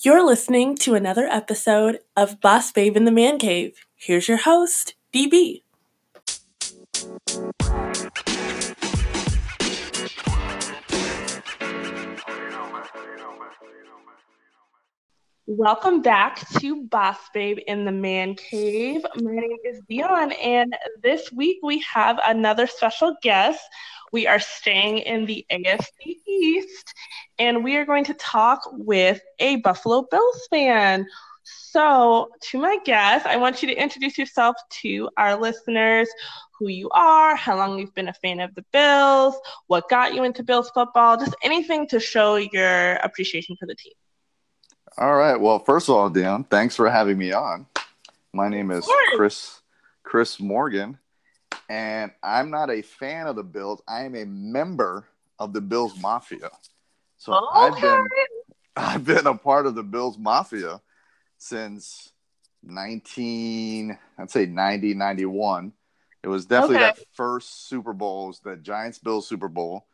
You're listening to another episode of Boss Babe in the Man Cave. Here's your host, DB. Welcome back to Boss Babe in the Man Cave. My name is Dion, and this week we have another special guest. We are staying in the AFC East, and we are going to talk with a Buffalo Bills fan. So, to my guest, I want you to introduce yourself to our listeners who you are, how long you've been a fan of the Bills, what got you into Bills football, just anything to show your appreciation for the team. All right. Well, first of all, Dion, thanks for having me on. My name is Chris Chris Morgan, and I'm not a fan of the Bills. I am a member of the Bills Mafia. So okay. I've been I've been a part of the Bills Mafia since 19 I'd say 90 91. It was definitely okay. that first Super Bowl, the Giants Bills Super Bowl.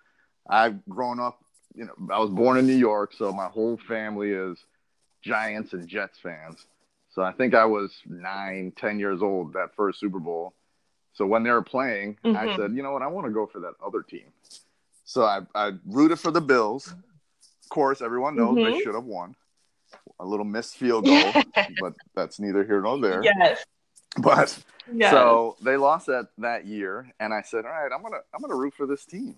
I've grown up, you know, I was born in New York, so my whole family is Giants and Jets fans. So I think I was nine, ten years old that first Super Bowl. So when they were playing, mm-hmm. I said, you know what, I want to go for that other team. So I, I rooted for the Bills. Of course, everyone knows mm-hmm. they should have won. A little missed field goal, but that's neither here nor there. Yes. But yes. so they lost that that year, and I said, all right, I'm gonna I'm gonna root for this team.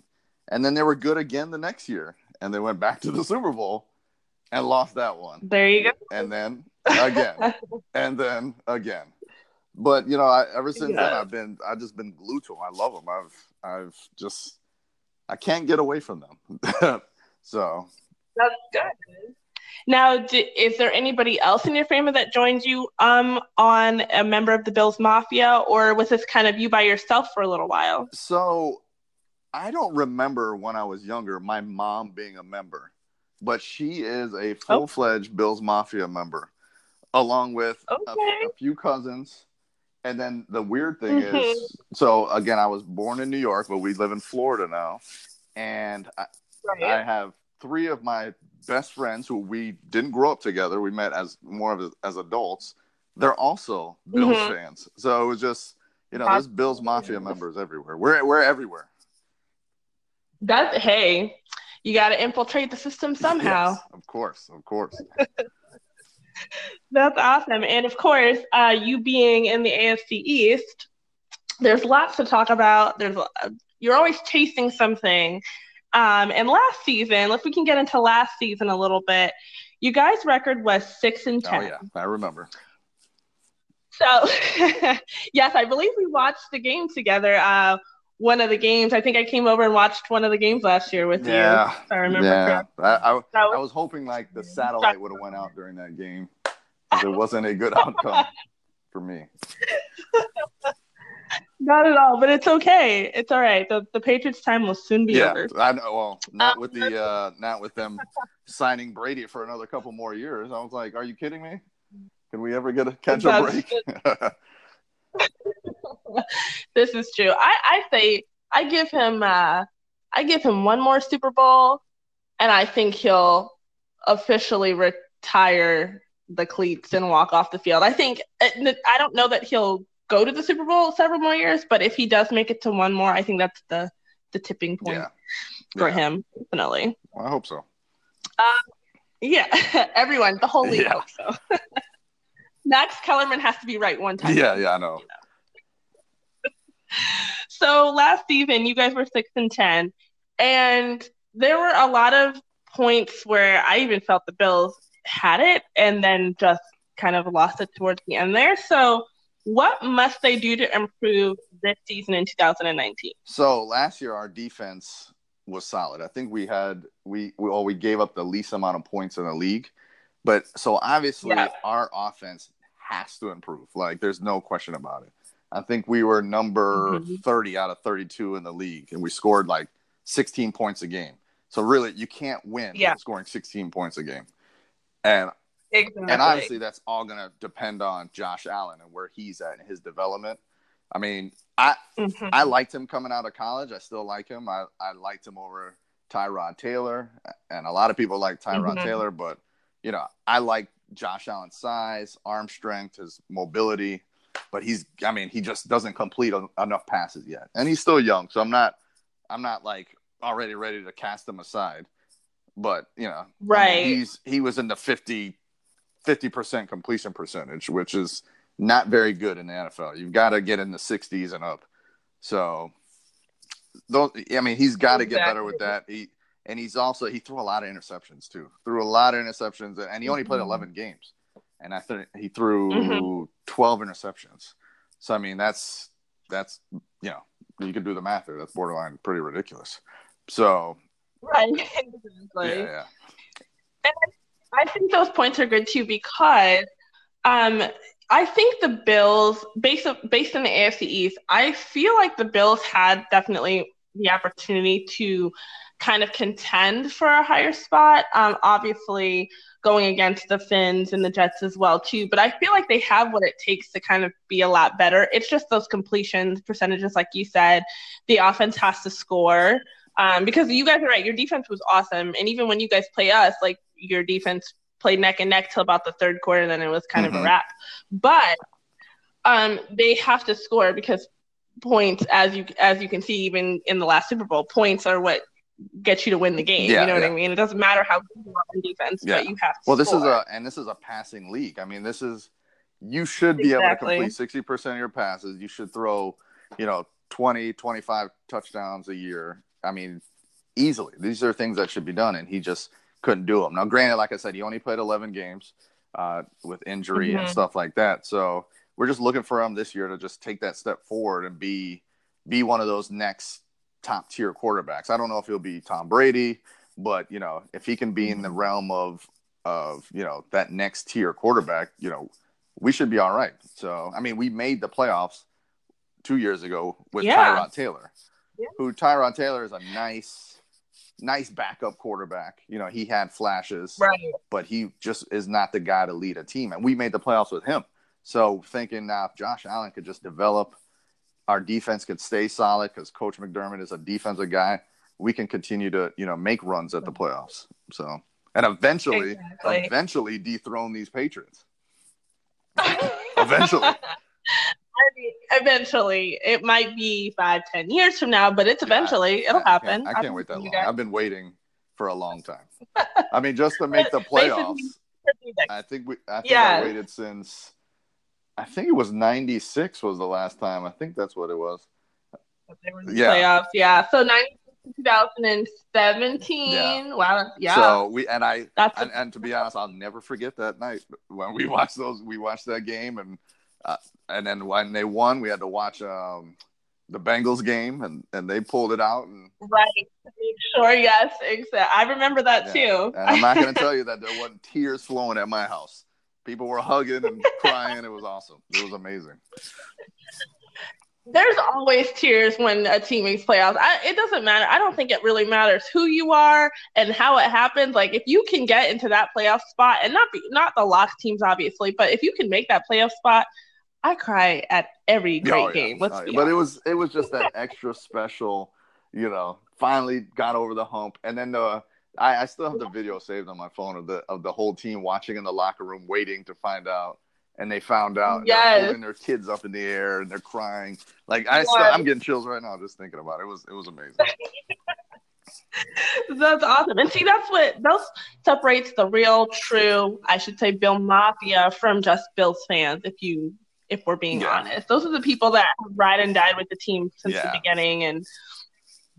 And then they were good again the next year, and they went back to the Super Bowl and lost that one. There you go. And then again, and then again. But you know, I, ever since yeah. then, I've been I've just been glued to them. I love them. I've I've just I can't get away from them. so that's good. Now, d- is there anybody else in your family that joined you um on a member of the Bills Mafia, or was this kind of you by yourself for a little while? So, I don't remember when I was younger my mom being a member but she is a full fledged oh. Bills Mafia member, along with okay. a, a, few cousins. And then the weird thing mm-hmm. is, so again, I was born in New York, but we live in Florida now, and I, right. I have three of my best friends who we didn't grow up together. We met as more of a, as adults. They're also Bills mm-hmm. fans, so it was just you know, there's Bills Mafia members everywhere. We're we're everywhere. That's hey, you got to infiltrate the system somehow. Yes, of course, of course. That's awesome. And of course, uh, you being in the AFC East, there's lots to talk about. There's uh, you're always chasing something. Um, and last season, if we can get into last season a little bit, you guys' record was six and ten. Oh yeah, I remember. So, yes, I believe we watched the game together. Uh, one of the games. I think I came over and watched one of the games last year with yeah. you. I remember. Yeah, I, I, was, I, was, hoping like the satellite would have went out during that game. It wasn't a good outcome for me. Not at all, but it's okay. It's all right. The the Patriots' time will soon be yeah, over. I know. Well, not um, with the uh, not with them signing Brady for another couple more years. I was like, are you kidding me? Can we ever get a catch a break? this is true. I, I say I give him uh, I give him one more Super Bowl, and I think he'll officially retire the cleats and walk off the field. I think uh, I don't know that he'll go to the Super Bowl several more years, but if he does make it to one more, I think that's the the tipping point yeah. for yeah. him, definitely. Well, I hope so. Um, yeah, everyone, the whole league yeah. so. Max Kellerman has to be right one time. Yeah, yeah, I know. You know? so last season, you guys were six and ten, and there were a lot of points where I even felt the Bills had it, and then just kind of lost it towards the end there. So, what must they do to improve this season in 2019? So last year, our defense was solid. I think we had we, we well we gave up the least amount of points in the league, but so obviously yeah. our offense has to improve. Like there's no question about it. I think we were number mm-hmm. 30 out of 32 in the league, and we scored like 16 points a game. So really, you can't win yeah. scoring 16 points a game. And exactly. and obviously, that's all going to depend on Josh Allen and where he's at in his development. I mean, I mm-hmm. I liked him coming out of college. I still like him. I, I liked him over Tyrod Taylor, and a lot of people like Tyrod mm-hmm. Taylor, but you know, I like Josh Allen's size, arm strength, his mobility, but he's, I mean, he just doesn't complete enough passes yet, and he's still young. So I'm not, I'm not like already ready to cast him aside. But you know, right? I mean, he's he was in the 50 percent completion percentage, which is not very good in the NFL. You've got to get in the 60s and up. So, those, I mean, he's got to exactly. get better with that. He and he's also he threw a lot of interceptions too. Threw a lot of interceptions, and he only mm-hmm. played 11 games, and I think he threw mm-hmm. 12 interceptions. So I mean, that's that's you know you can do the math there. That's borderline pretty ridiculous. So right, exactly. Yeah, yeah. And I think those points are good too because um, I think the Bills, based on, based on the AFC East, I feel like the Bills had definitely the opportunity to kind of contend for a higher spot. Um, obviously, going against the Finns and the Jets as well too. But I feel like they have what it takes to kind of be a lot better. It's just those completions percentages, like you said. The offense has to score um, because you guys are right. Your defense was awesome, and even when you guys play us, like your defense played neck and neck till about the third quarter, and then it was kind mm-hmm. of a mm-hmm. wrap. But um, they have to score because points, as you as you can see, even in the last Super Bowl, points are what get you to win the game. Yeah, you know yeah. what I mean? It doesn't matter how good you are on defense, yeah. but you have to. Well, this score. is a and this is a passing league. I mean, this is you should be exactly. able to complete 60% of your passes. You should throw, you know, 20, 25 touchdowns a year. I mean, easily. These are things that should be done and he just couldn't do them. Now, granted, like I said, he only played 11 games uh, with injury mm-hmm. and stuff like that. So we're just looking for him this year to just take that step forward and be be one of those next top tier quarterbacks. I don't know if he'll be Tom Brady, but you know, if he can be in the mm-hmm. realm of of you know that next tier quarterback, you know, we should be all right. So I mean, we made the playoffs two years ago with yeah. Tyrod Taylor, yeah. who Tyrod Taylor is a nice nice backup quarterback. You know, he had flashes, right. but he just is not the guy to lead a team. And we made the playoffs with him. So thinking now if Josh Allen could just develop, our defense could stay solid because Coach McDermott is a defensive guy. We can continue to you know make runs at the playoffs. So and eventually, exactly. eventually dethrone these Patriots. eventually. I mean, eventually, it might be five, ten years from now, but it's eventually it'll happen. I can't, I can't wait that long. Guys. I've been waiting for a long time. I mean, just to make the playoffs. I think we. I think yeah. I waited since. I think it was '96 was the last time. I think that's what it was. yeah. Playoffs, yeah. So 2017. Yeah. Wow. Yeah. So we and I That's and, and to be honest, I'll never forget that night when we watched those. We watched that game and uh, and then when they won, we had to watch um, the Bengals game, and, and they pulled it out. And right, sure, yes, exactly. I remember that yeah. too. And I'm not going to tell you that there wasn't tears flowing at my house. People were hugging and crying. It was awesome. It was amazing. There's always tears when a team makes playoffs. I, it doesn't matter. I don't think it really matters who you are and how it happens. Like if you can get into that playoff spot, and not be not the lock teams, obviously, but if you can make that playoff spot, I cry at every oh, great oh, yeah. game. Let's oh, but it was it was just that extra special, you know. Finally got over the hump, and then the I, I still have the video saved on my phone of the of the whole team watching in the locker room, waiting to find out. And they found out, they're holding their kids up in the air, and they're crying. Like I, yes. still, I'm getting chills right now just thinking about it. It was, it was amazing. that's awesome. And see, that's what those separates the real, true, I should say, Bill Mafia from just Bills fans. If you if we're being yeah. honest. Those are the people that have ride and died with the team since yeah. the beginning and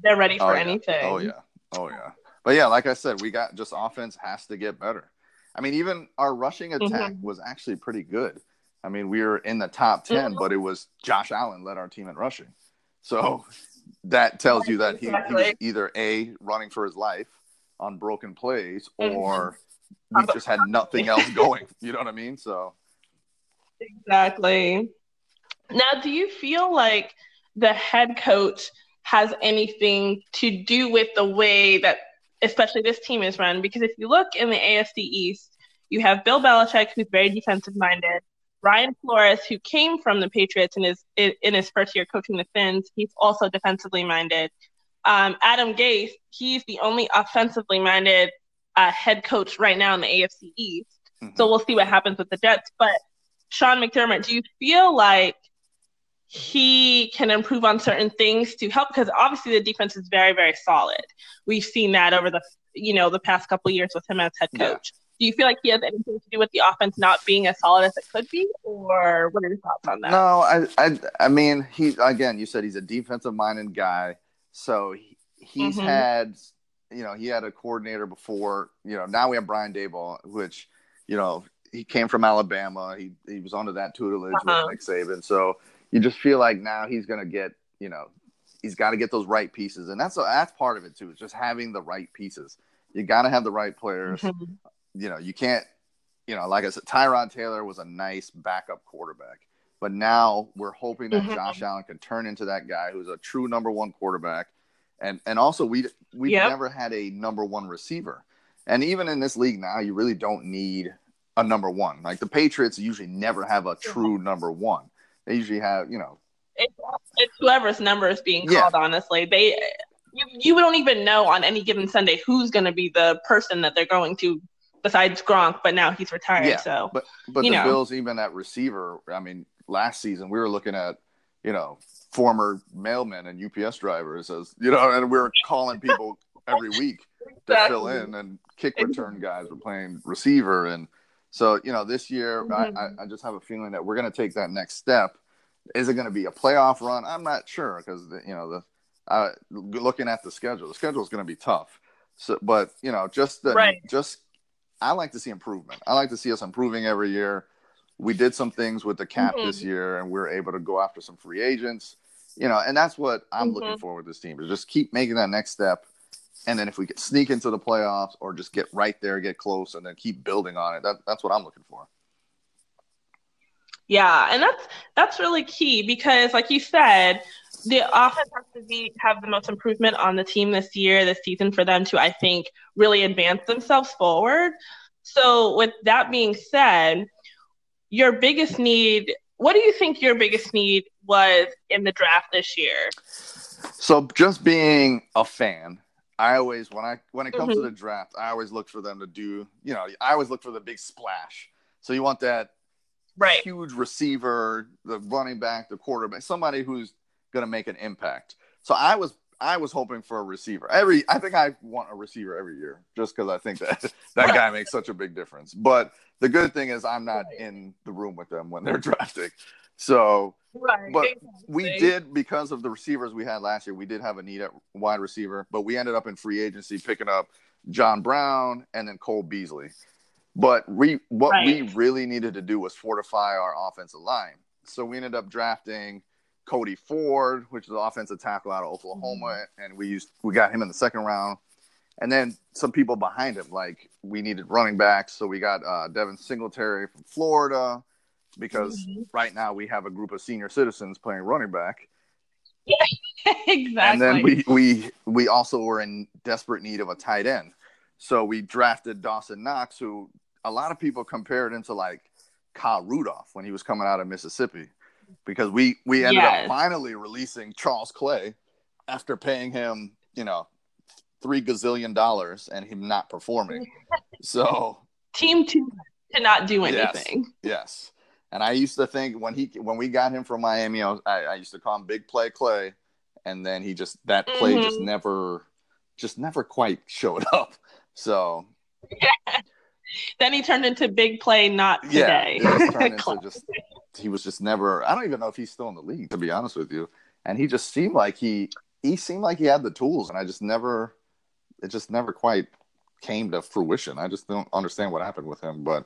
they're ready oh, for oh, yeah. anything. Oh yeah. Oh yeah. But yeah, like I said, we got just offense has to get better. I mean, even our rushing attack mm-hmm. was actually pretty good. I mean, we were in the top 10, mm-hmm. but it was Josh Allen led our team in rushing. So that tells you that he, exactly. he was either A, running for his life on broken plays, mm-hmm. or we just had nothing else going. You know what I mean? So Exactly. Now, do you feel like the head coach has anything to do with the way that, especially this team is run? Because if you look in the AFC East, you have Bill Belichick, who's very defensive minded. Brian Flores, who came from the Patriots and is in his first year coaching the Finns, he's also defensively minded. Um, Adam Gase, he's the only offensively minded uh, head coach right now in the AFC East. Mm-hmm. So we'll see what happens with the Jets. But Sean McDermott, do you feel like he can improve on certain things to help? Because obviously the defense is very, very solid. We've seen that over the you know the past couple years with him as head coach. Yeah. Do you feel like he has anything to do with the offense not being as solid as it could be, or what are your thoughts on that? No, I, I, I mean, he again, you said he's a defensive minded guy, so he, he's mm-hmm. had, you know, he had a coordinator before. You know, now we have Brian Daboll, which, you know, he came from Alabama. He he was under that tutelage uh-huh. with Nick Saban, so you just feel like now he's going to get, you know, he's got to get those right pieces, and that's that's part of it too. Is just having the right pieces. You got to have the right players. Mm-hmm you know, you can't, you know, like I said, Tyrod Taylor was a nice backup quarterback. But now we're hoping that mm-hmm. Josh Allen can turn into that guy who's a true number one quarterback. And and also we we've yep. never had a number one receiver. And even in this league now, you really don't need a number one. Like the Patriots usually never have a true number one. They usually have, you know, it's, it's whoever's number is being called. Yeah. Honestly, they you, you don't even know on any given Sunday who's going to be the person that they're going to besides Gronk, but now he's retired. Yeah, so, but but the know. Bills even at receiver. I mean, last season we were looking at you know former mailmen and UPS drivers as you know, and we were calling people every week exactly. to fill in, and kick return guys were playing receiver, and so you know this year mm-hmm. I, I just have a feeling that we're going to take that next step. Is it going to be a playoff run? I'm not sure because you know the uh, looking at the schedule, the schedule is going to be tough. So, but you know, just the, right. just I like to see improvement. I like to see us improving every year. We did some things with the cap mm-hmm. this year, and we are able to go after some free agents. You know, and that's what I'm mm-hmm. looking for with this team is just keep making that next step. And then if we can sneak into the playoffs or just get right there, get close, and then keep building on it, that, that's what I'm looking for. Yeah, and that's that's really key because, like you said, the offense has to be have the most improvement on the team this year, this season, for them to, I think, really advance themselves forward. So, with that being said, your biggest need, what do you think your biggest need was in the draft this year? So, just being a fan, I always when I when it comes mm-hmm. to the draft, I always look for them to do, you know, I always look for the big splash. So you want that right. huge receiver, the running back, the quarterback, somebody who's going to make an impact. So I was I was hoping for a receiver. Every I think I want a receiver every year just because I think that that guy makes such a big difference. But the good thing is I'm not in the room with them when they're drafting. So, right. but we did because of the receivers we had last year. We did have a need at wide receiver, but we ended up in free agency picking up John Brown and then Cole Beasley. But we what right. we really needed to do was fortify our offensive line. So we ended up drafting Cody Ford, which is an offensive tackle out of Oklahoma, mm-hmm. and we used we got him in the second round. And then some people behind him, like we needed running backs, so we got uh, Devin Singletary from Florida, because mm-hmm. right now we have a group of senior citizens playing running back. Yeah, exactly. And then we we we also were in desperate need of a tight end, so we drafted Dawson Knox, who a lot of people compared him to like Kyle Rudolph when he was coming out of Mississippi because we we ended yes. up finally releasing Charles Clay after paying him, you know, three gazillion dollars and him not performing. so team two to not do anything. Yes, yes. And I used to think when he when we got him from Miami, I, was, I, I used to call him Big Play Clay, and then he just that play mm-hmm. just never just never quite showed up. So yeah. then he turned into Big Play Not Today. Yeah, just he was just never. I don't even know if he's still in the league, to be honest with you. And he just seemed like he he seemed like he had the tools, and I just never, it just never quite came to fruition. I just don't understand what happened with him, but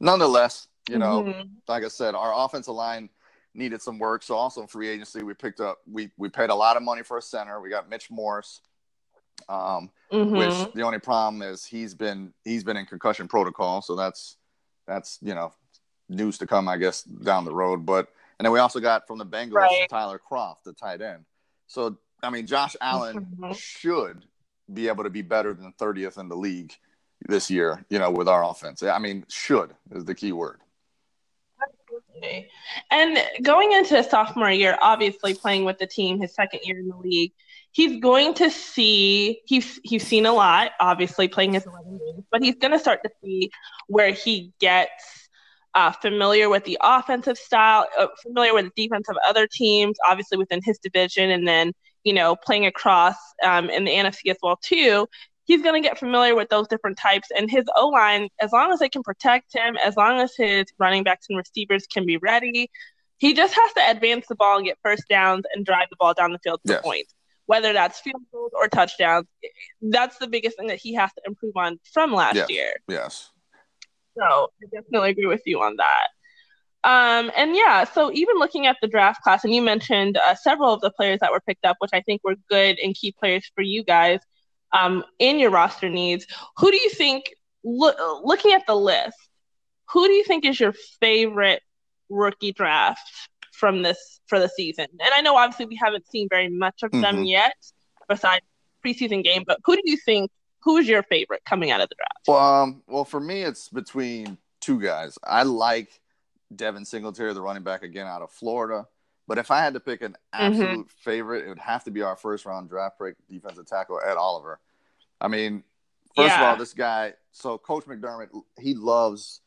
nonetheless, you know, mm-hmm. like I said, our offensive line needed some work. So also in free agency, we picked up we we paid a lot of money for a center. We got Mitch Morse, um, mm-hmm. which the only problem is he's been he's been in concussion protocol, so that's that's you know news to come, I guess, down the road. But and then we also got from the Bengals right. Tyler Kroft, the tight end. So I mean, Josh Allen mm-hmm. should be able to be better than 30th in the league this year. You know, with our offense. I mean, should is the key word. And going into sophomore year, obviously playing with the team, his second year in the league, he's going to see he's he's seen a lot, obviously playing his 11 games, but he's going to start to see where he gets uh, familiar with the offensive style, uh, familiar with the defense of other teams, obviously within his division, and then you know playing across um, in the NFC as well too. He's going to get familiar with those different types, and his O line, as long as they can protect him, as long as his running backs and receivers can be ready, he just has to advance the ball and get first downs and drive the ball down the field for yes. points. Whether that's field goals or touchdowns, that's the biggest thing that he has to improve on from last yes. year. Yes. So I definitely agree with you on that. Um, and yeah, so even looking at the draft class, and you mentioned uh, several of the players that were picked up, which I think were good and key players for you guys um, in your roster needs. Who do you think, lo- looking at the list, who do you think is your favorite rookie draft from this for the season? And I know obviously we haven't seen very much of mm-hmm. them yet, besides preseason game. But who do you think? Who's your favorite coming out of the draft? Well, um, well, for me, it's between two guys. I like Devin Singletary, the running back again out of Florida. But if I had to pick an mm-hmm. absolute mm-hmm. favorite, it would have to be our first round draft pick defensive tackle Ed Oliver. I mean, first yeah. of all, this guy. So Coach McDermott, he loves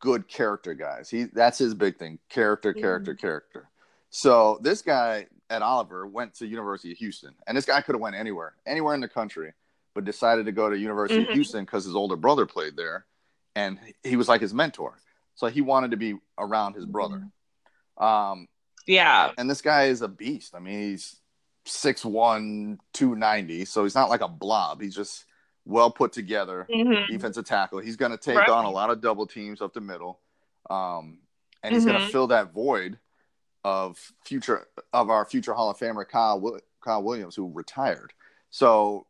good character guys. He that's his big thing: character, character, mm-hmm. character. So this guy Ed Oliver went to University of Houston, and this guy could have went anywhere, anywhere in the country, but decided to go to University mm-hmm. of Houston because his older brother played there, and he was like his mentor. So he wanted to be around his brother. Mm-hmm. Um, yeah. And this guy is a beast. I mean, he's 6'1, 290. So he's not like a blob. He's just well put together mm-hmm. defensive tackle. He's going to take right. on a lot of double teams up the middle. Um, and he's mm-hmm. going to fill that void of future of our future Hall of Famer Kyle Kyle Williams who retired. So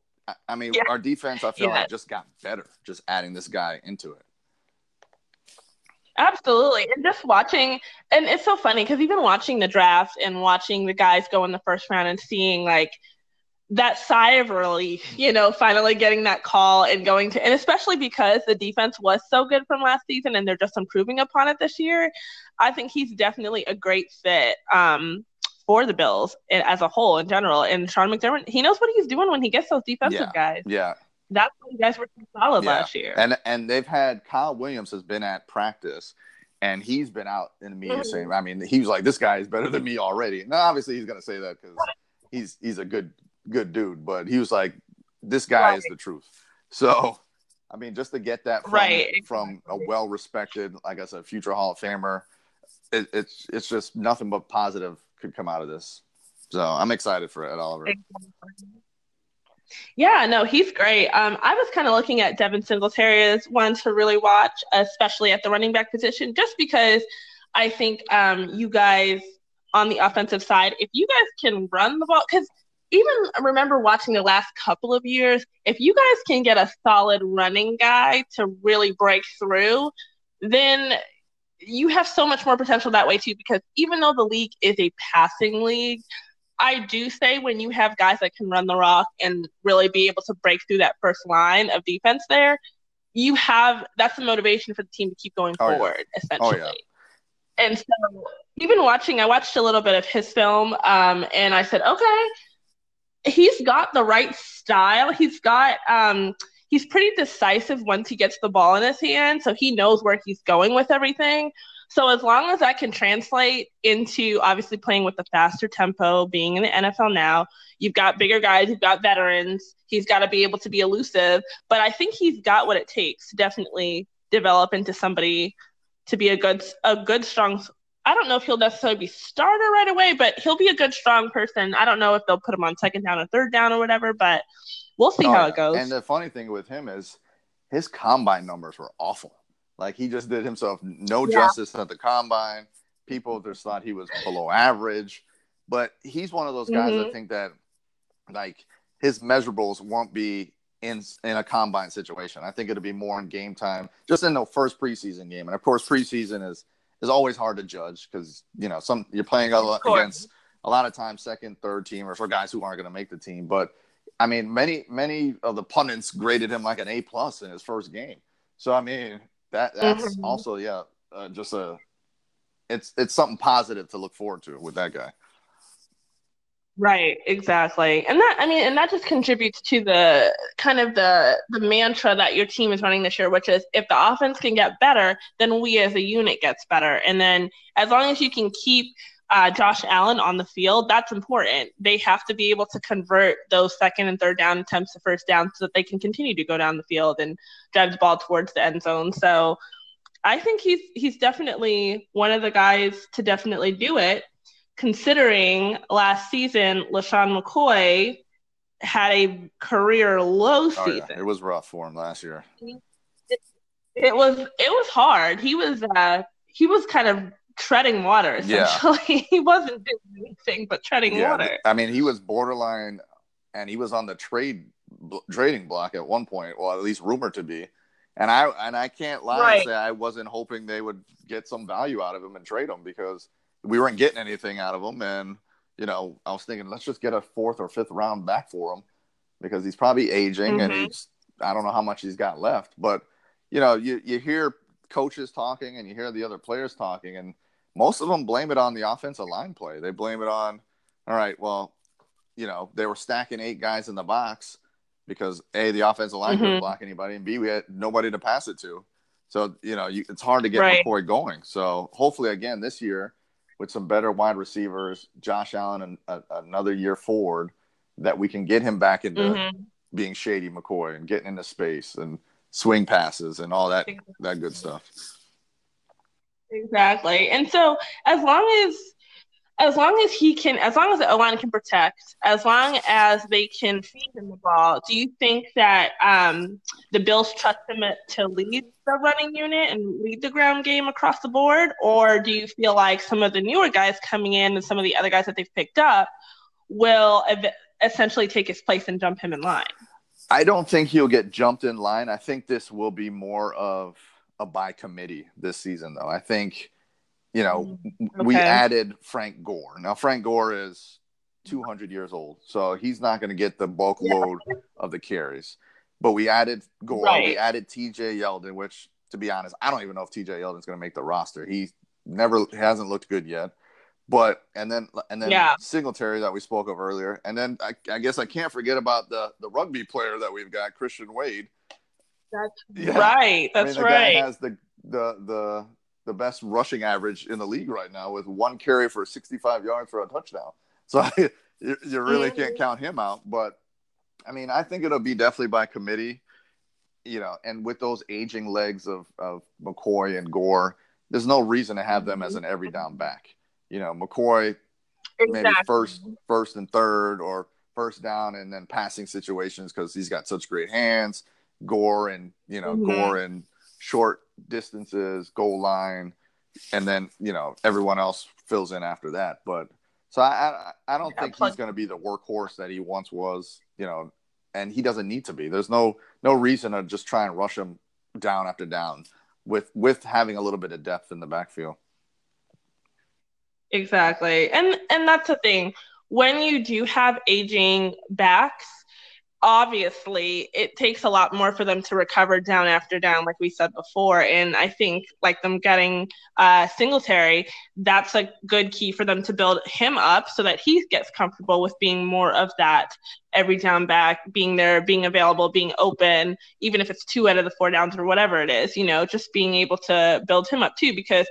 I mean, yeah. our defense I feel yeah. like just got better just adding this guy into it. Absolutely. And just watching, and it's so funny because even watching the draft and watching the guys go in the first round and seeing like that sigh of relief, you know, finally getting that call and going to, and especially because the defense was so good from last season and they're just improving upon it this year, I think he's definitely a great fit um, for the Bills as a whole in general. And Sean McDermott, he knows what he's doing when he gets those defensive yeah. guys. Yeah that's why you guys were solid yeah. last year. And and they've had Kyle Williams has been at practice and he's been out in the media mm-hmm. saying, I mean, he was like, this guy is better than me already. Now, obviously, he's going to say that because he's he's a good good dude, but he was like, this guy right. is the truth. So, I mean, just to get that from, right. from a well respected, like I said, future Hall of Famer, it, it's it's just nothing but positive could come out of this. So I'm excited for Ed Oliver. Yeah, no, he's great. Um, I was kind of looking at Devin Singletary as one to really watch, especially at the running back position, just because I think um, you guys on the offensive side, if you guys can run the ball, because even remember watching the last couple of years, if you guys can get a solid running guy to really break through, then you have so much more potential that way too. Because even though the league is a passing league, I do say when you have guys that can run the rock and really be able to break through that first line of defense there, you have that's the motivation for the team to keep going oh, forward, yeah. essentially. Oh, yeah. And so even watching, I watched a little bit of his film, um, and I said, okay, he's got the right style. He's got um, he's pretty decisive once he gets the ball in his hand, so he knows where he's going with everything. So as long as that can translate into obviously playing with the faster tempo, being in the NFL now, you've got bigger guys, you've got veterans. He's got to be able to be elusive, but I think he's got what it takes to definitely develop into somebody to be a good a good strong I don't know if he'll necessarily be starter right away, but he'll be a good strong person. I don't know if they'll put him on second down or third down or whatever, but we'll see oh, how it goes. And the funny thing with him is his combine numbers were awful. Like he just did himself no yeah. justice at the combine. People just thought he was below average. But he's one of those guys mm-hmm. I think that like his measurables won't be in in a combine situation. I think it'll be more in game time, just in the first preseason game. And of course, preseason is is always hard to judge because you know some you're playing a, against a lot of times second, third teamers or guys who aren't going to make the team. But I mean, many many of the pundits graded him like an A plus in his first game. So I mean, that that's mm-hmm. also yeah, uh, just a it's it's something positive to look forward to with that guy. Right, exactly. And that I mean and that just contributes to the kind of the the mantra that your team is running this year, which is if the offense can get better, then we as a unit gets better. And then as long as you can keep uh, Josh Allen on the field, that's important. They have to be able to convert those second and third down attempts to first down so that they can continue to go down the field and drive the ball towards the end zone. So I think he's he's definitely one of the guys to definitely do it considering last season, LeSean McCoy had a career low season. Oh, yeah. It was rough for him last year. It, it was it was hard. He was uh he was kind of treading water essentially. Yeah. he wasn't doing anything but treading yeah, water. I mean, he was borderline and he was on the trade trading block at one point, well at least rumored to be. And I and I can't lie right. and say I wasn't hoping they would get some value out of him and trade him because we weren't getting anything out of him. And, you know, I was thinking, let's just get a fourth or fifth round back for him because he's probably aging mm-hmm. and he's, I don't know how much he's got left. But, you know, you, you hear coaches talking and you hear the other players talking, and most of them blame it on the offensive line play. They blame it on, all right, well, you know, they were stacking eight guys in the box because A, the offensive line mm-hmm. couldn't block anybody, and B, we had nobody to pass it to. So, you know, you, it's hard to get right. McCoy going. So hopefully, again, this year, with some better wide receivers, Josh Allen, and a, another year forward, that we can get him back into mm-hmm. being Shady McCoy and getting into space and swing passes and all that that good stuff. Exactly. And so as long as as long as he can, as long as the O line can protect, as long as they can feed him the ball, do you think that um, the Bills trust him to lead the running unit and lead the ground game across the board? Or do you feel like some of the newer guys coming in and some of the other guys that they've picked up will ev- essentially take his place and jump him in line? I don't think he'll get jumped in line. I think this will be more of a by committee this season, though. I think you know, mm-hmm. okay. we added Frank Gore. Now, Frank Gore is 200 years old, so he's not going to get the bulk load of the carries. But we added Gore. Right. We added TJ Yeldon, which, to be honest, I don't even know if TJ Yeldon's going to make the roster. He never hasn't looked good yet. But and then and then yeah. Singletary that we spoke of earlier, and then I, I guess I can't forget about the the rugby player that we've got, Christian Wade. That's yeah. right. That's I mean, the right. Guy has the the the the best rushing average in the league right now with one carry for 65 yards for a touchdown. So you, you really can't count him out. But I mean, I think it'll be definitely by committee, you know, and with those aging legs of, of McCoy and Gore, there's no reason to have them as an every down back. You know, McCoy exactly. maybe first, first and third, or first down and then passing situations because he's got such great hands. Gore and you know mm-hmm. Gore and short distances, goal line, and then you know everyone else fills in after that. But so I I, I don't yeah, think he's going to be the workhorse that he once was. You know, and he doesn't need to be. There's no no reason to just try and rush him down after down with with having a little bit of depth in the backfield. Exactly. And and that's the thing. When you do have aging backs, obviously it takes a lot more for them to recover down after down like we said before and i think like them getting uh singletary that's a good key for them to build him up so that he gets comfortable with being more of that every down back being there being available being open even if it's two out of the four downs or whatever it is you know just being able to build him up too because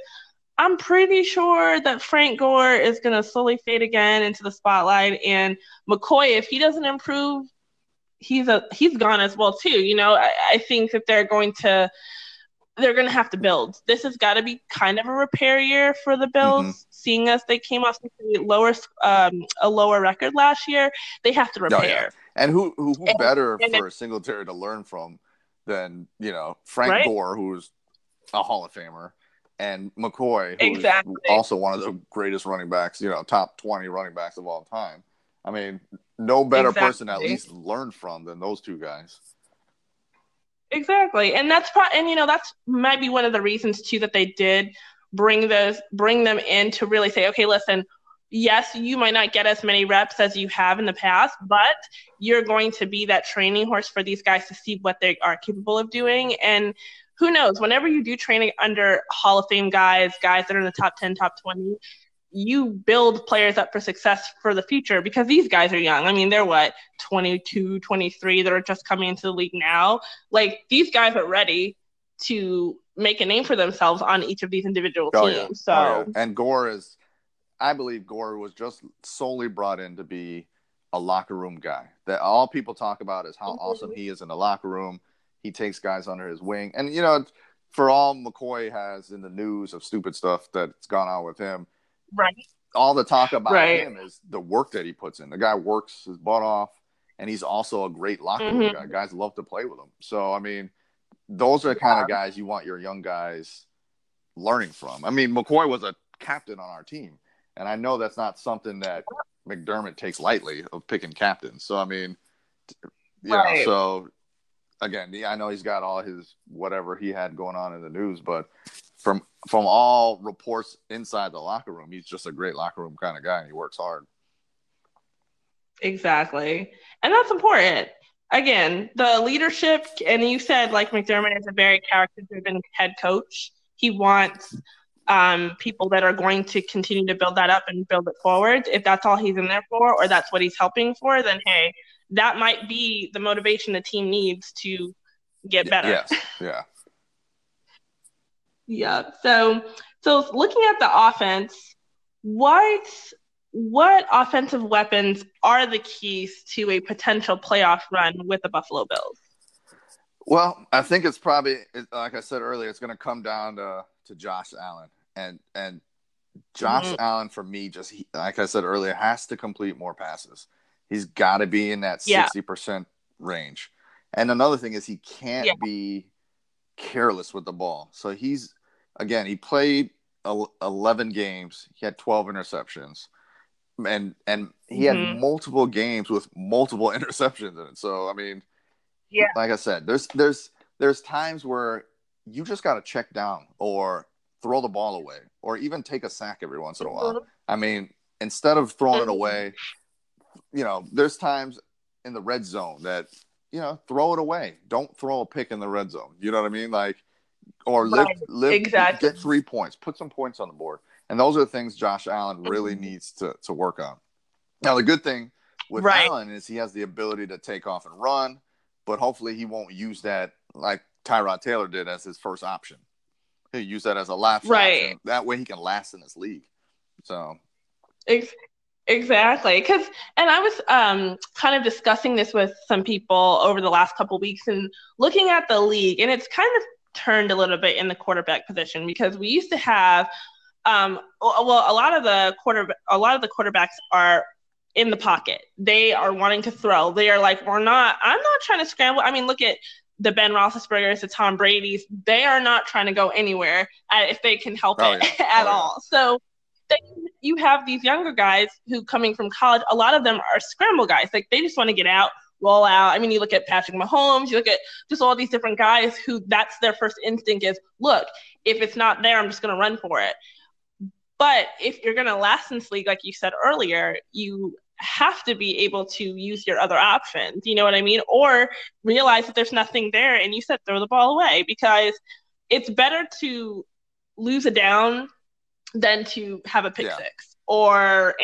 I'm pretty sure that Frank Gore is going to slowly fade again into the spotlight. And McCoy, if he doesn't improve he's a he's gone as well too. You know, I, I think that they're going to they're going to have to build. This has got to be kind of a repair year for the Bills, mm-hmm. seeing as they came off a lower um, a lower record last year. They have to repair. Oh, yeah. And who who, who and, better and for it, Singletary to learn from than you know Frank right? Gore, who's a Hall of Famer, and McCoy, who's exactly. also one of the greatest running backs, you know, top twenty running backs of all time. I mean, no better exactly. person at least learn from than those two guys. Exactly, and that's pro- and you know that's might be one of the reasons too that they did bring those bring them in to really say, okay, listen, yes, you might not get as many reps as you have in the past, but you're going to be that training horse for these guys to see what they are capable of doing. And who knows, whenever you do training under Hall of Fame guys, guys that are in the top 10, top 20, you build players up for success for the future because these guys are young. I mean, they're what, 22, 23, they're just coming into the league now. Like these guys are ready to make a name for themselves on each of these individual oh, teams. Yeah. So oh, yeah. and Gore is I believe Gore was just solely brought in to be a locker room guy. That all people talk about is how mm-hmm. awesome he is in the locker room. He takes guys under his wing. And you know, for all McCoy has in the news of stupid stuff that's gone on with him, right? All the talk about right. him is the work that he puts in. The guy works his butt off, and he's also a great locker room mm-hmm. guy. Guys love to play with him. So I mean, those are the kind yeah. of guys you want your young guys learning from. I mean, McCoy was a captain on our team, and I know that's not something that McDermott takes lightly of picking captains. So I mean, you right. know, so again, I know he's got all his whatever he had going on in the news, but from from all reports inside the locker room, he's just a great locker room kind of guy, and he works hard. Exactly, and that's important. Again, the leadership, and you said like McDermott is a very character-driven head coach. He wants um, people that are going to continue to build that up and build it forward. If that's all he's in there for, or that's what he's helping for, then hey, that might be the motivation the team needs to get better. Yes. Yeah. yeah. So so looking at the offense, what what offensive weapons are the keys to a potential playoff run with the Buffalo Bills? Well, I think it's probably like I said earlier, it's going to come down to to Josh Allen and and Josh mm-hmm. Allen for me just he, like I said earlier has to complete more passes. He's got to be in that sixty yeah. percent range. And another thing is he can't yeah. be careless with the ball. So he's again he played eleven games. He had twelve interceptions, and and he mm-hmm. had multiple games with multiple interceptions in it. So I mean, yeah, like I said, there's there's there's times where you just got to check down or throw the ball away or even take a sack every once in a while. Mm-hmm. I mean, instead of throwing it mm-hmm. away, you know, there's times in the red zone that, you know, throw it away. Don't throw a pick in the red zone. You know what I mean? Like, or live, right. live, exactly. get three points, put some points on the board. And those are the things Josh Allen really mm-hmm. needs to, to work on. Now, the good thing with right. Allen is he has the ability to take off and run, but hopefully he won't use that like Tyrod Taylor did as his first option. He'll use that as a last right. Option. That way he can last in this league. So Exactly. Cause and I was um kind of discussing this with some people over the last couple weeks and looking at the league and it's kind of turned a little bit in the quarterback position because we used to have um well a lot of the quarter a lot of the quarterbacks are in the pocket. They are wanting to throw. They are like, we're not, I'm not trying to scramble. I mean, look at the Ben Roethlisbergers, the Tom Brady's, they are not trying to go anywhere if they can help oh, it yeah. at oh, all. Yeah. So then you have these younger guys who coming from college, a lot of them are scramble guys. Like they just want to get out, roll out. I mean, you look at Patrick Mahomes, you look at just all these different guys who that's their first instinct is, look, if it's not there, I'm just going to run for it. But if you're going to last in this league, like you said earlier, you have to be able to use your other options. You know what I mean? Or realize that there's nothing there and you said throw the ball away because it's better to lose a down than to have a pick yeah. six or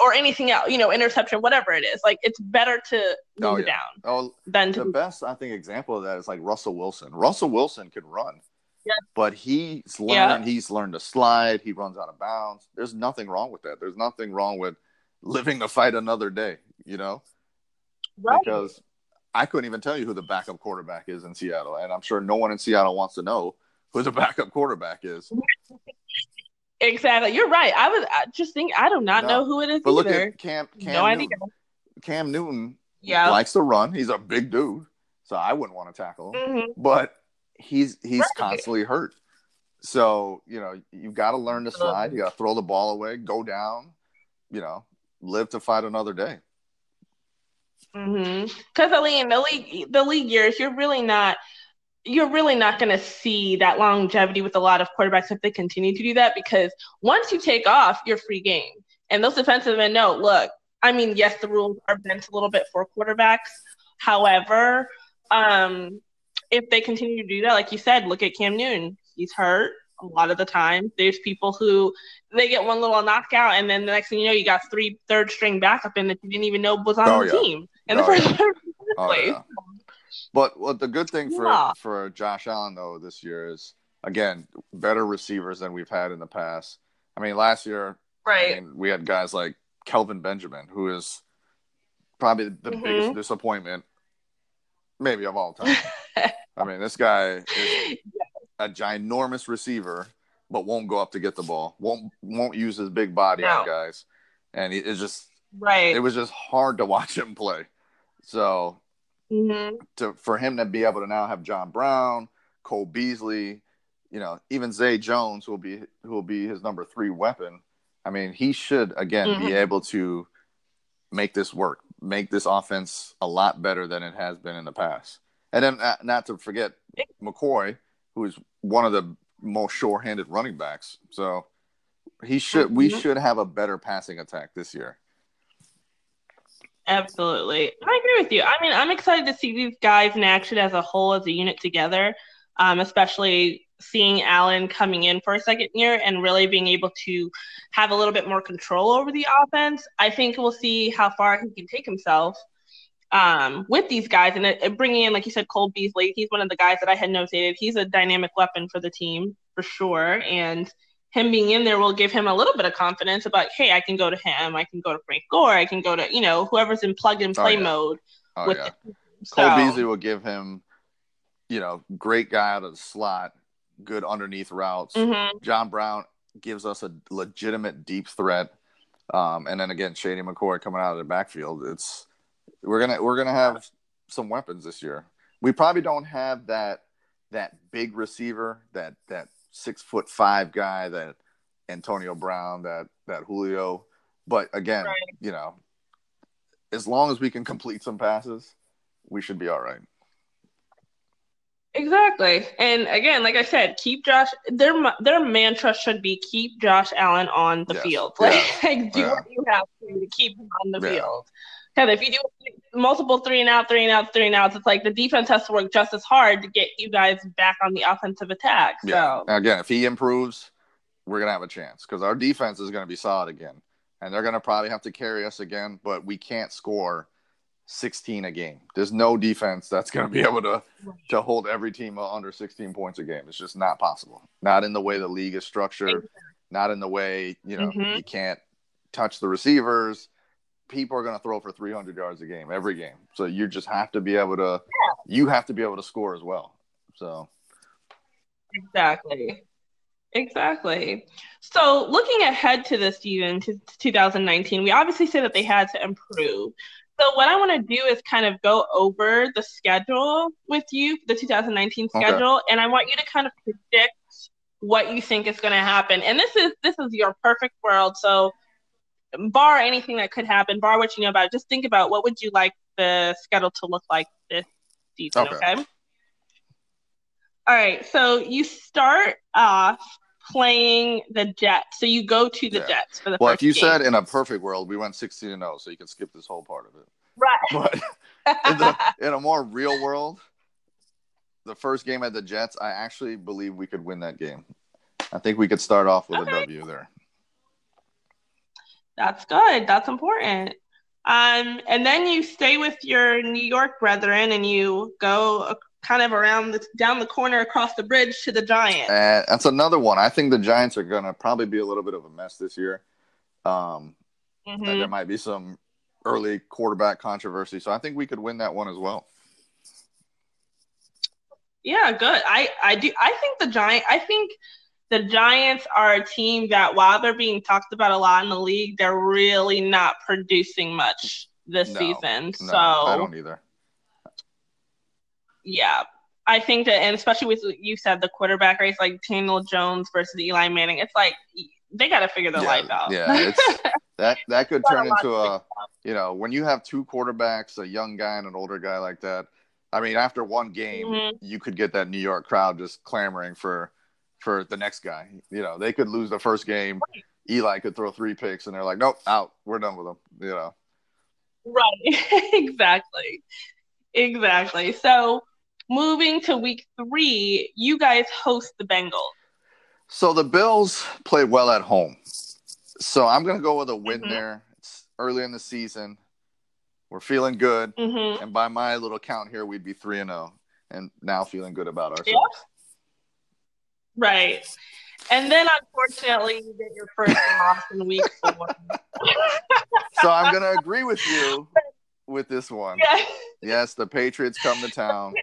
or anything else, you know, interception, whatever it is. Like it's better to lose oh, yeah. down oh, than to the best I think example of that is like Russell Wilson. Russell Wilson can run. Yeah. But he's learned yeah. he's learned to slide, he runs out of bounds. There's nothing wrong with that. There's nothing wrong with living to fight another day, you know? Right. Because I couldn't even tell you who the backup quarterback is in Seattle. And I'm sure no one in Seattle wants to know who the backup quarterback is. exactly. You're right. I was I just think I do not no. know who it is. But either. look at Cam, Cam no Newton. idea. Cam Newton yeah. likes to run. He's a big dude. So I wouldn't want to tackle him. Mm-hmm. But he's he's right. constantly hurt. So, you know, you've got to learn to slide. You got to throw the ball away, go down, you know, live to fight another day. Mm-hmm. Because mean, the league, the league years, you're really not, you're really not going to see that longevity with a lot of quarterbacks if they continue to do that. Because once you take off, you're free game, and those defensive men know. Look, I mean, yes, the rules are bent a little bit for quarterbacks. However, um, if they continue to do that, like you said, look at Cam Newton. He's hurt. a lot of the time. There's people who they get one little knockout, and then the next thing you know, you got three third string backup in that you didn't even know was on Oh, the yeah. team in Oh, the first, yeah. first Oh, place. yeah. But what the good thing for Yeah. for Josh Allen though this year is again better receivers than we've had in the past. I mean, last year I Right. mean, we had guys like Kelvin Benjamin, who is probably the Mhm. biggest disappointment, maybe of all time. I mean, this guy is a ginormous receiver, but won't go up to get the ball. won't won't use his big body No. on guys, and it's just right. it was just hard to watch him play. So Mhm. to for him to be able to now have John Brown, Cole Beasley, you know, even Zay Jones, who will be who will be his number three weapon. I mean, he should again be Mhm. able to make this work, make this offense a lot better than it has been in the past. And then not, not to forget McCoy, who is one of the most sure-handed running backs. So he should we Mhm. should have a better passing attack this year. Absolutely. I agree with you. I mean, I'm excited to see these guys in action as a whole, as a unit together, um, especially seeing Allen coming in for a second year and really being able to have a little bit more control over the offense. I think we'll see how far he can take himself um, with these guys. And it bringing in, like you said, Cole Beasley, he's one of the guys that I had notated. He's a dynamic weapon for the team for sure. And him being in there will give him a little bit of confidence about, hey, I can go to him, I can go to Frank Gore, I can go to, you know, whoever's in plug and play Oh, yeah. mode Oh with yeah. the. Cole So, Beasley will give him, you know, great guy out of the slot, good underneath routes. mhm. John Brown gives us a legitimate deep threat. Um, and then again, Shady McCoy coming out of the backfield. It's we're gonna we're gonna have some weapons this year. We probably don't have that that big receiver, that that six foot five guy, that Antonio Brown, that that Julio. But again, Right. you know, as long as we can complete some passes, we should be all right. Exactly. And again, like I said, keep Josh their their mantra should be keep Josh Allen on the Yes. field. Yeah. Like, like, do Yeah. what you have to to keep him on the Yeah. field. Because if you do multiple three and out, three and out, three and outs, it's like the defense has to work just as hard to get you guys back on the offensive attack. So Yeah. Again, if he improves, we're gonna have a chance because our defense is gonna be solid again, and they're gonna probably have to carry us again. But we can't score 16 a game. There's no defense that's gonna be able to to hold every team under 16 points a game. It's just not possible. Not in the way the league is structured. Not in the way you know Mhm. you can't touch the receivers. People are going to throw for 300 yards a game every game. So you just have to be able to. You have to be able to score as well. So Exactly. Exactly. So looking ahead to this season, to 2019, we obviously say that they had to improve. So what I want to do is kind of go over the schedule with you, the 2019 Okay. schedule, and I want you to kind of predict what you think is going to happen. And this is this is your perfect world. So bar anything that could happen, bar what you know about it, just think about what would you like the schedule to look like this season, Okay. okay? All right, so you start off playing the Jets. So you go to the Yeah. Jets for the Well, if you game. said in a perfect world, we went 16 and 0, so you can skip this whole part of it. right. But in, the, in a more real world, the first game at the Jets, I actually believe we could win that game. I think we could start off with Okay. a W there. That's good. That's important. Um, and then you stay with your New York brethren and you go uh, kind of around the down the corner across the bridge to the Giants. And that's another one. I think the Giants are going to probably be a little bit of a mess this year. Um, Mhm. there might be some early quarterback controversy, so I think we could win that one as well. Yeah, good. I I do. I think the Giant. I think the Giants are a team that, while they're being talked about a lot in the league, they're really not producing much this No, season. No, so I don't either. yeah, I think that, and especially with what you said the quarterback race, like Daniel Jones versus Eli Manning, it's like they got to figure their yeah, life out. Yeah, it's that that could Got a turn into a you know when you have two quarterbacks, a young guy and an older guy like that. I mean, after one game, Mhm. you could get that New York crowd just clamoring for for the next guy. You know, they could lose the first game. Eli could throw three picks, and they're like, "Nope, out. We're done with them." You know. Right. exactly. Exactly. So moving to week three, you guys host the Bengals. So the Bills play well at home. So I'm going to go with a win Mhm. there. It's early in the season. We're feeling good. hmm And by my little count here, we'd be 3 and 0 and now feeling good about ourselves. Right. And then unfortunately you get your first loss in week four. So I'm going to agree with you with this one. yeah. Yes, the Patriots come to town.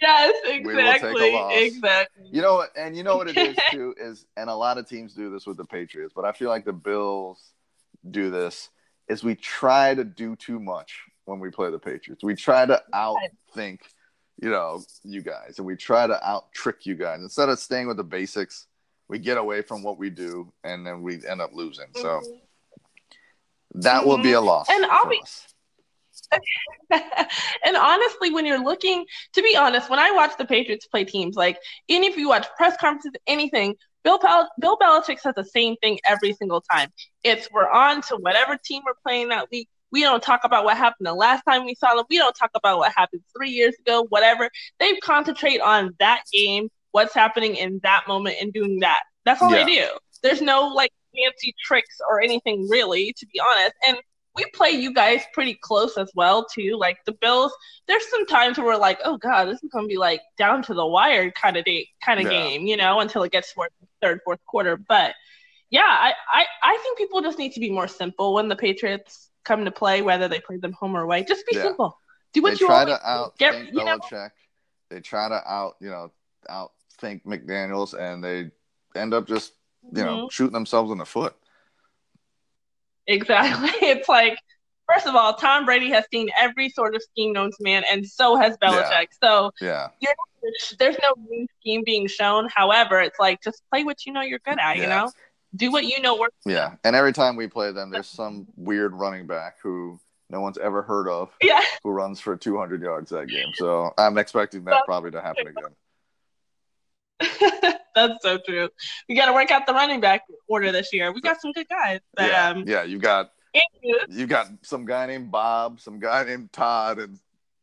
Yes, will take a exactly. Exactly. You know, what- and you know what it is too is, and a lot of teams do this with the Patriots, but I feel like the Bills do this. Is we try to do too much when we play the Patriots. We try to outthink, you know, you guys, and we try to out trick you guys instead of staying with the basics. We get away from what we do, and then we end up losing. So Mhm. that will be a loss. And I'll be- and honestly, when you're looking, to be honest, when I watch the Patriots play teams, like any if you watch press conferences, anything, Bill Bel- Bill Belichick says the same thing every single time. It's we're on to whatever team we're playing that week. We don't talk about what happened the last time we saw them. We don't talk about what happened three years ago, whatever. They concentrate on that game, what's happening in that moment, and doing that. That's all Yeah. they do. There's no like fancy tricks or anything really, to be honest. And we play you guys pretty close as well too. Like the Bills, there's some times where we're like, oh god, this is gonna be like down to the wire kind of day, kind of Yeah. game, you know, until it gets towards the third, fourth quarter. But yeah, I, I I think people just need to be more simple when the Patriots come to play, whether they play them home or away. Just be Yeah. simple. Do what they you try always to out Get- think you know- Belichick. They try to out, you know, out think McDaniels, and they end up just, you know, Mhm. shooting themselves in the foot. Exactly. It's like, first of all, Tom Brady has seen every sort of scheme known to man, and so has Belichick. So Yeah, there's no new scheme being shown. However, it's like just play what you know you're good at. You know, do what you know works. yeah. And every time we play them, there's some weird running back who no one's ever heard of Yeah, who runs for 200 yards that game. So I'm expecting that probably to happen again. that's so true. We got to work out the running back order this year. We got some good guys, yeah, um, yeah. You got you got some guy named Bob, some guy named Todd, and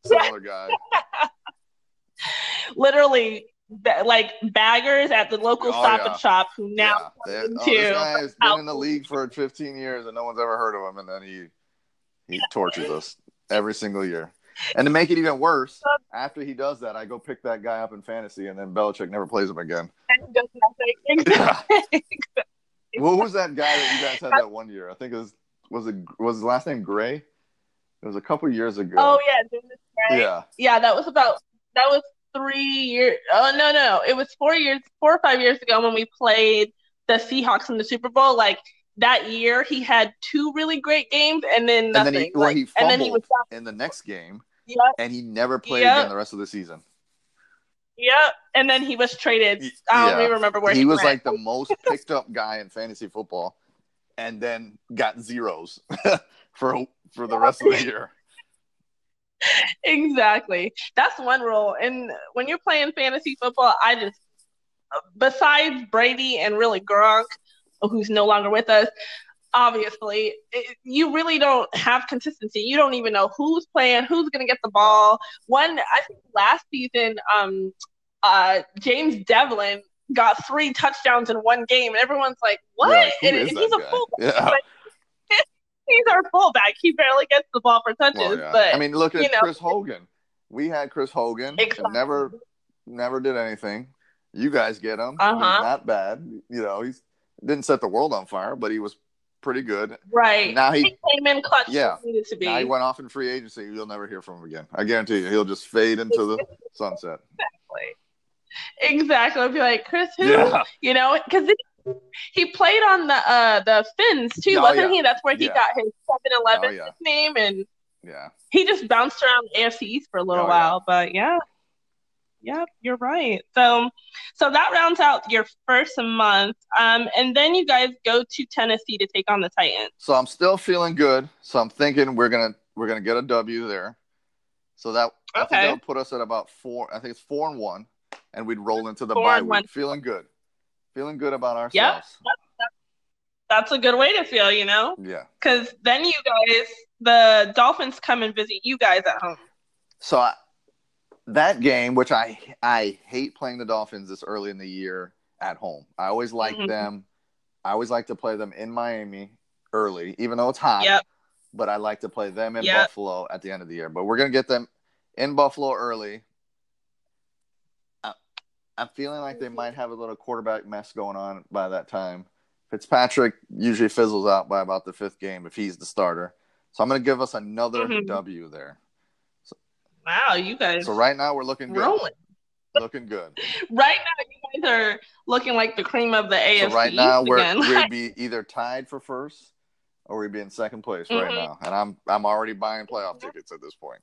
some other guy. literally. Ba- Like baggers at the local Oh, stop yeah. and shop who now yeah. Into oh, this guy has been in the league for 15 years and no one's ever heard of him, and then he he tortures us every single year. And to make it even worse, after he does that, I go pick that guy up in fantasy, and then Belichick never plays him again. and does nothing. Exactly. Well, who was that guy that you guys had that one year? I think it was was it was his last name Gray? It was a couple years ago. Oh yeah, Dennis Gray. yeah, Yeah, that was about that was three years. Oh no, no, it was four years, four or five years ago when we played the Seahawks in the Super Bowl. Like that year, he had two really great games, and then and nothing. then he well, like, he and then he fumbled was in the next game, yep, and he never played Yep. again the rest of the season. yep, and then he was traded. I don't yeah. even remember where he, was. he, was went. like the most picked up guy in fantasy football, and then got zeros for for the rest of the year. Exactly. That's one rule. And when you're playing fantasy football, I just besides Brady and really Gronk, who's no longer with us, obviously, it, you really don't have consistency. You don't even know who's playing, who's going to get the ball. One, I think last season, um, uh, James Develin got three touchdowns in one game, and everyone's like, "What?" You're like, who and and he's a guy? fullback. Yeah. He's our fullback. He barely gets the ball for touches, Well, yeah. but I mean, look at know. Chris Hogan. We had Chris Hogan, and Exactly. never never did anything. You guys get him. Uh-huh. He's not bad. You know, he didn't set the world on fire, but he was pretty good. right. Now he he came in clutch. Yeah. Yeah, needed to be. now he went off in free agency. You'll never hear from him again. I guarantee you, he'll just fade into the sunset. Exactly. Exactly. I'd be like, Chris, who? Yeah. You know, because he played on the uh the Fins too, Oh, wasn't yeah. he? That's where he Yeah. got his seven eleven Oh, yeah. nickname, and Yeah. he just bounced around AFC East for a little Oh, while. But yeah, yep, you're right. So, so that rounds out your first month, um, and then you guys go to Tennessee to take on the Titans. So I'm still feeling good. So I'm thinking we're gonna we're gonna get a W there. So that I think Okay. that'll put us at about four. I think it's four and one, and we'd roll into the Four bye week. Feeling good, feeling good about ourselves. Yep. That's a good way to feel, you know, Yeah. because then you guys, the Dolphins, come and visit you guys at home. So I, that game, which I I hate playing the Dolphins this early in the year, at home. I always like mm-hmm. them. I always like to play them in Miami early, even though it's hot. Yep. But I like to play them in yep. Buffalo at the end of the year. But we're gonna get them in Buffalo early. I'm feeling like they might have a little quarterback mess going on by that time. Fitzpatrick usually fizzles out by about the fifth game if he's the starter. So I'm going to give us another mm-hmm. W there. So, wow, you guys. So right now we're looking good. Rolling. Looking good. right now you guys are looking like the cream of the AFC. So right now we're we'd be either tied for first or we'd be in second place mm-hmm. right now, and I'm I'm already buying playoff tickets at this point.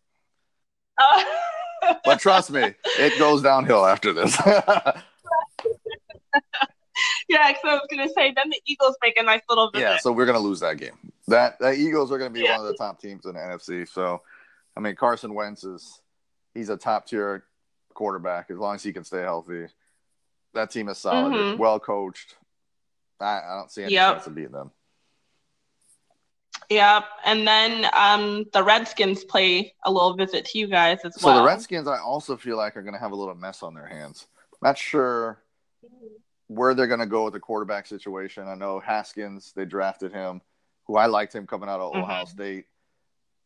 Uh- but trust me, it goes downhill after this. yeah, because I was gonna say then the Eagles make a nice little visit. Yeah, so we're gonna lose that game. That the Eagles are gonna be yeah. one of the top teams in the NFC. So, I mean, Carson Wentz is he's a top tier quarterback as long as he can stay healthy. That team is solid, mm-hmm. well coached. I, I, don't see any yep. chance of beating them. Yep. And then um, the Redskins play a little visit to you guys as so well. So the Redskins, I also feel like are going to have a little mess on their hands. Not sure where they're going to go with the quarterback situation. I know Haskins, they drafted him, who I liked him coming out of mm-hmm. Ohio State.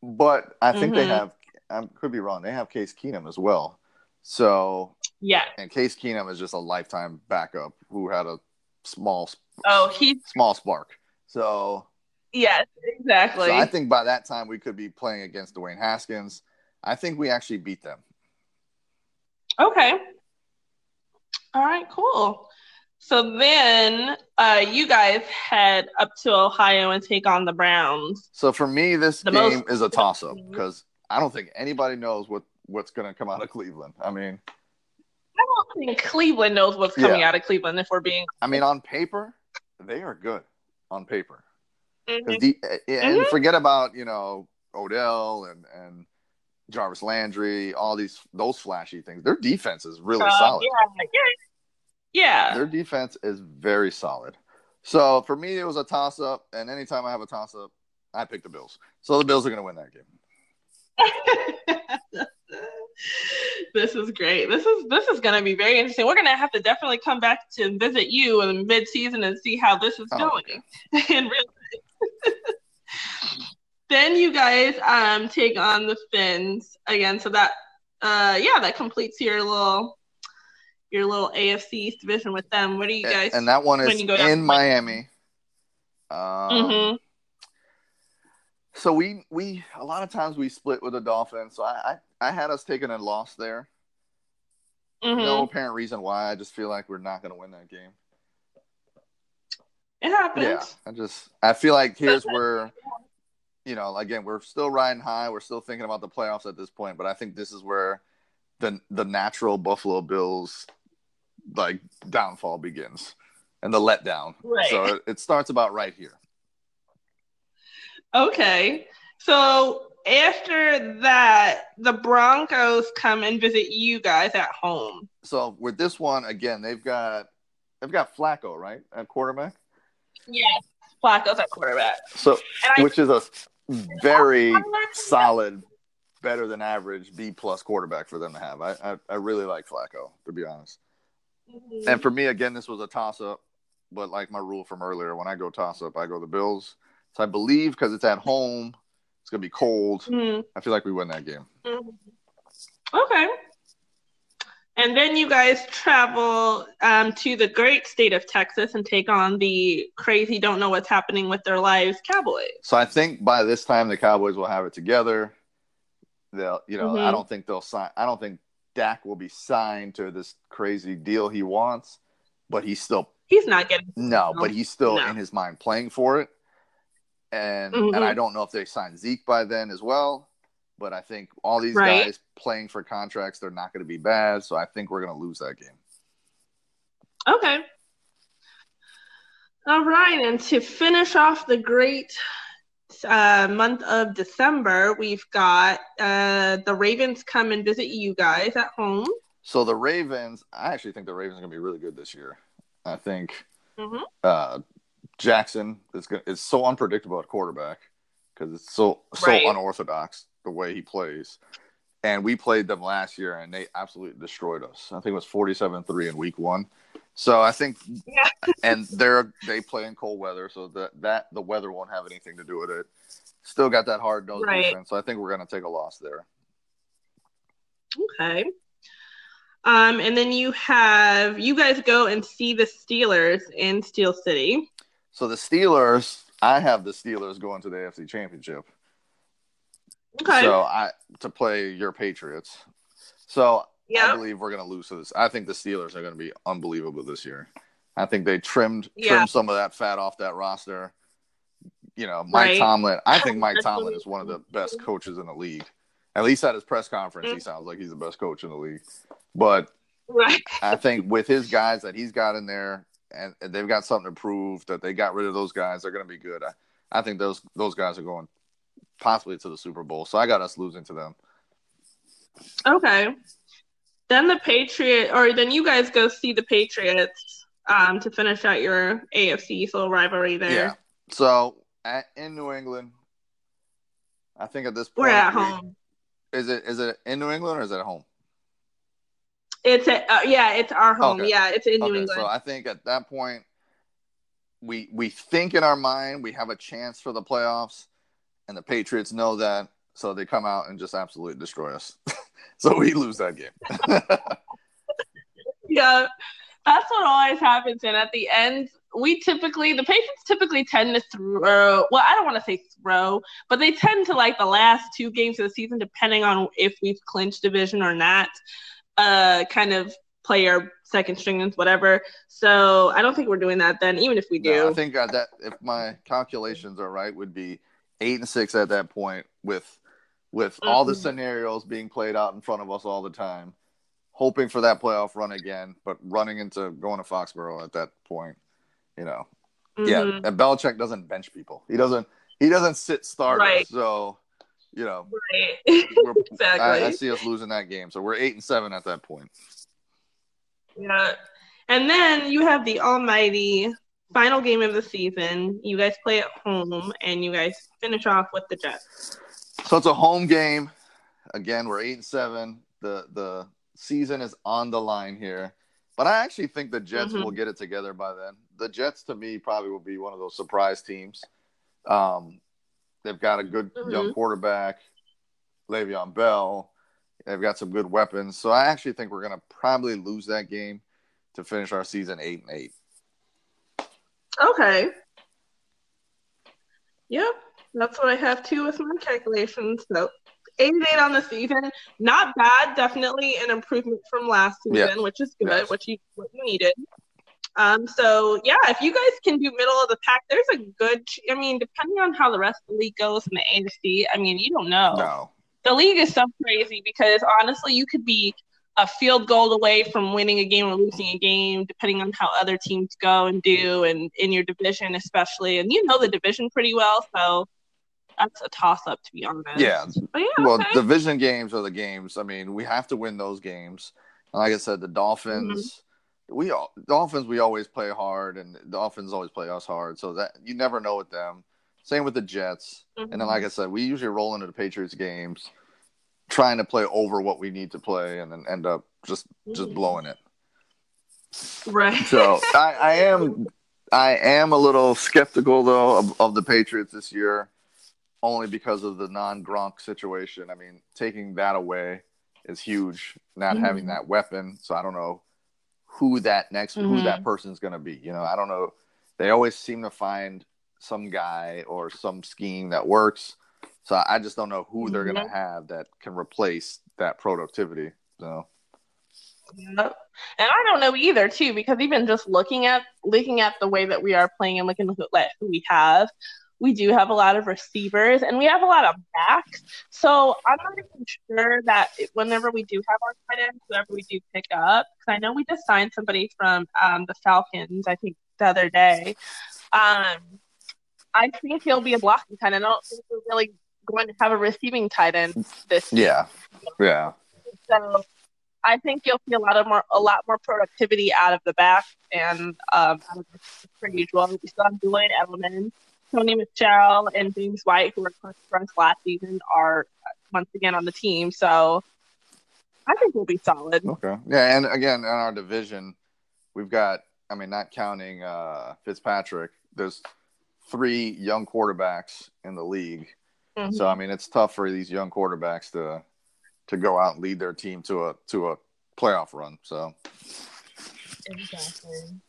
But I think mm-hmm. they have, I could be wrong, they have Case Keenum as well. So, yeah. And Case Keenum is just a lifetime backup who had a small, oh, he's small spark. So, yes, exactly. So I think by that time we could be playing against Dwayne Haskins. I think we actually beat them. Okay. All right, cool. So then uh, you guys head up to Ohio and take on the Browns. So for me, this the game most- is a toss up because I don't think anybody knows what, what's going to come out of Cleveland. I mean, I don't think Cleveland knows what's coming yeah. out of Cleveland if we're being. I mean, on paper, they are good on paper. Mm-hmm. The, and mm-hmm. forget about, you know, Odell and, and Jarvis Landry, all these those flashy things. Their defense is really uh, solid. Yeah, yeah, yeah. Their defense is very solid. So for me, it was a toss up. And anytime I have a toss up, I pick the Bills. So the Bills are going to win that game. this is great. This is this is going to be very interesting. We're going to have to definitely come back to visit you in mid season and see how this is oh, going okay. then you guys um take on the Fins again. So that uh yeah, that completes your little your little AFC East division with them. What do you guys? And that one is in Miami. Um, mm-hmm. So we we a lot of times we split with the Dolphins. So I I, I had us taking a loss there. Mm-hmm. No apparent reason why. I just feel like we're not going to win that game. It happens. Yeah, I just I feel like here's where you know again we're still riding high. We're still thinking about the playoffs at this point, but I think this is where the the natural Buffalo Bills like downfall begins and the letdown. Right. So it, it starts about right here. Okay. So after that, the Broncos come and visit you guys at home. So with this one, again, they've got they've got Flacco, right? At quarterback? Yes. Flacco's at quarterback. So I, which is a very solid, better than average B plus quarterback for them to have. I, I, I really like Flacco, to be honest. Mm-hmm. And for me, again, this was a toss up. But like my rule from earlier, when I go toss up, I go the Bills. So I believe because it's at home, it's gonna be cold. Mm-hmm. I feel like we win that game. Mm-hmm. Okay. And then you guys travel um, to the great state of Texas and take on the crazy, don't know what's happening with their lives Cowboys. So I think by this time the Cowboys will have it together. They'll, you know, I mm-hmm. don't think they'll sign. I don't think Dak will be signed to this crazy deal he wants, but he's still he's not getting no, but he's still no. in his mind playing for it. And mm-hmm. and I don't know if they sign Zeke by then as well, but I think all these right. guys playing for contracts, they're not going to be bad. So I think we're going to lose that game. Okay. All right, and to finish off the great uh, month of December, we've got uh, the Ravens come and visit you guys at home. So the Ravens, I actually think the Ravens are going to be really good this year. I think mm-hmm. uh, Jackson is going is so unpredictable at quarterback because it's so so right. unorthodox the way he plays. And we played them last year, and they absolutely destroyed us. I think it was forty-seven three in week one. So I think, Yeah. and they're they play in cold weather, so that that the weather won't have anything to do with it. Still got that hard nosed Right. defense, so I think we're gonna take a loss there. Okay. Um, and then you have you guys go and see the Steelers in Steel City. So the Steelers, I have the Steelers going to the AFC Championship. Okay. So I to play your Patriots. So I believe we're going to lose to this. I think the Steelers are going to be unbelievable this year. I think they trimmed Yeah. trimmed some of that fat off that roster. You know, Mike Right. Tomlin. I think Mike Tomlin is one of the best coaches in the league. At least at his press conference, Mm. he sounds like he's the best coach in the league. But Right. I think with his guys that he's got in there, and and they've got something to prove that they got rid of those guys, they're going to be good. I, I think those those guys are going possibly to the Super Bowl. So I got us losing to them. Okay. Then the Patriot, or then you guys go see the Patriots um, to finish out your AFC little rivalry there. Yeah. So at, in New England, I think at this point We're at we- home. Is it is it in New England or is it at home? It's a, uh, yeah, it's our home. Okay. Yeah, it's in New okay, England. so I think at that point, we we think in our mind we have a chance for the playoffs, and the Patriots know that, so they come out and just absolutely destroy us. so we lose that game. yeah, that's what always happens. And at the end, we typically the Patriots typically tend to throw. Well, I don't want to say throw, but they tend to like the last two games of the season, depending on if we've clinched division or not. Uh, kind of play our second string and whatever. So I don't think we're doing that then, even if we do. No, I think uh, that if my calculations are right, would be eight and six at that point with with all the Mhm. scenarios being played out in front of us all the time, hoping for that playoff run again, but running into going to Foxborough at that point, you know. Yeah, Mhm. and Belichick doesn't bench people. He doesn't. He doesn't sit starters. Right. So, you know, Right. exactly. I, I see us losing that game. So we're eight and seven at that point. Yeah. And then you have the almighty final game of the season. You guys play at home and you guys finish off with the Jets. So it's a home game. Again, we're eight and seven. The the season is on the line here. But I actually think the Jets Mhm. will get it together by then. The Jets to me probably will be one of those surprise teams. Um, they've got a good young Mhm. quarterback, Le'Veon Bell. They've got some good weapons. So I actually think we're gonna probably lose that game to finish our season eight and eight. Okay. Yep. That's what I have too with my calculations. So 88 on the season. Not bad. Definitely an improvement from last season, Yes. which is good, Yes. which you what you needed. Um, so yeah, if you guys can do middle of the pack, there's a good. I mean, depending on how the rest of the league goes in the AFC, I mean, you don't know. No. The league is so crazy because honestly, you could be a field goal away from winning a game or losing a game, depending on how other teams go and do, and in your division especially. And you know the division pretty well, so that's a toss up to be honest. Yeah. But yeah, Well, okay. division games are the games. I mean, we have to win those games. And like I said, the Dolphins, mm-hmm. we all Dolphins we always play hard, and the Dolphins always play us hard. So that you never know with them. Same with the Jets. Mm-hmm. And then, like I said, we usually roll into the Patriots games, trying to play over what we need to play, and then end up just just Mhm. blowing it. right. So I, I am I am a little skeptical though of, of the Patriots this year, only because of the non Gronk situation. I mean, taking that away is huge. Not Mhm. having that weapon, so I don't know who that next who Mhm. that person's going to be. You know, I don't know. They always seem to find some guy or some scheme that works. So I just don't know who they're going to have that can replace that productivity. So Yep. And I don't know either too, because even just looking at looking at the way that we are playing and looking at who we have, we do have a lot of receivers and we have a lot of backs. So I'm not even sure that whenever we do have our tight ends, whoever we do pick up, because I know we just signed somebody from um, the Falcons, I think the other day. Um, I think he'll be a blocking tight end. I don't think we're really going to have a receiving tight end this year. yeah, yeah, So I think you'll see a lot of more a lot more productivity out of the back and um, out of the per usual. We still have Julian Edelman, Sony Michel, and James White, who were close for us last season, are uh, once again on the team. So I think we'll be solid. okay, yeah. And again, in our division, we've got I mean, not counting uh, Fitzpatrick, there's three young quarterbacks in the league. Mm-hmm. So I mean, it's tough for these young quarterbacks to to go out and lead their team to a to a playoff run. So exactly,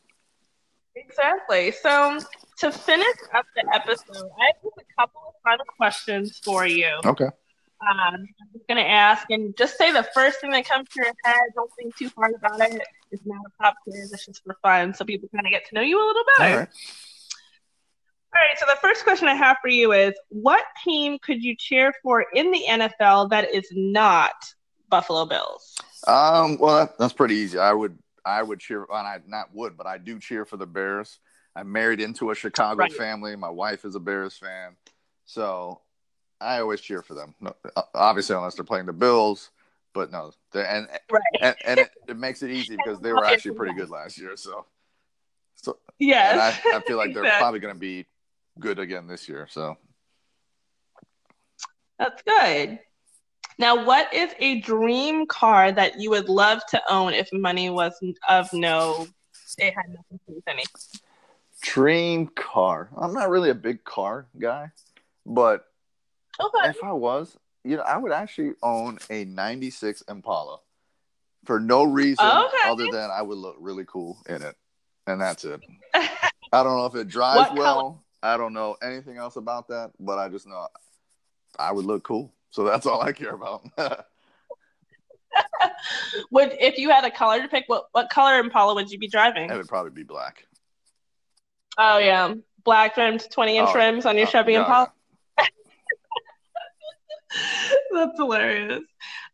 exactly. So to finish up the episode, I have a couple of final questions for you. Okay. Um, I'm just gonna ask, and just say the first thing that comes to your head. Don't think too hard about it. It's not a pop quiz. It's just for fun, so people kind of get to know you a little better. All right. So the first question I have for you is: What team could you cheer for in the NFL that is not Buffalo Bills? Um. Well, that, that's pretty easy. I would. I would cheer. And I not would, but I do cheer for the Bears. I'm married into a Chicago right. family. My wife is a Bears fan, so I always cheer for them. No, obviously, unless they're playing the Bills, but no, and right. and, and it, it, makes it easy because they were actually pretty good last year. So, so yeah, I, I, feel like they're exactly. probably going to be good again this year. So that's good. Now, what is a dream car that you would love to own if money was of no? It had nothing to do with anything. Dream car. I'm not really a big car guy, but okay. if I was, you know, I would actually own a 96 Impala for no reason okay. other than I would look really cool in it. And that's it. I don't know if it drives well. Color? I don't know anything else about that, but I just know I would look cool. So that's all I care about. would if you had a color to pick, what what color Impala would you be driving? It would probably be black. Oh yeah, black rims, twenty inch oh, rims on your oh, Chevy Impala. That's hilarious.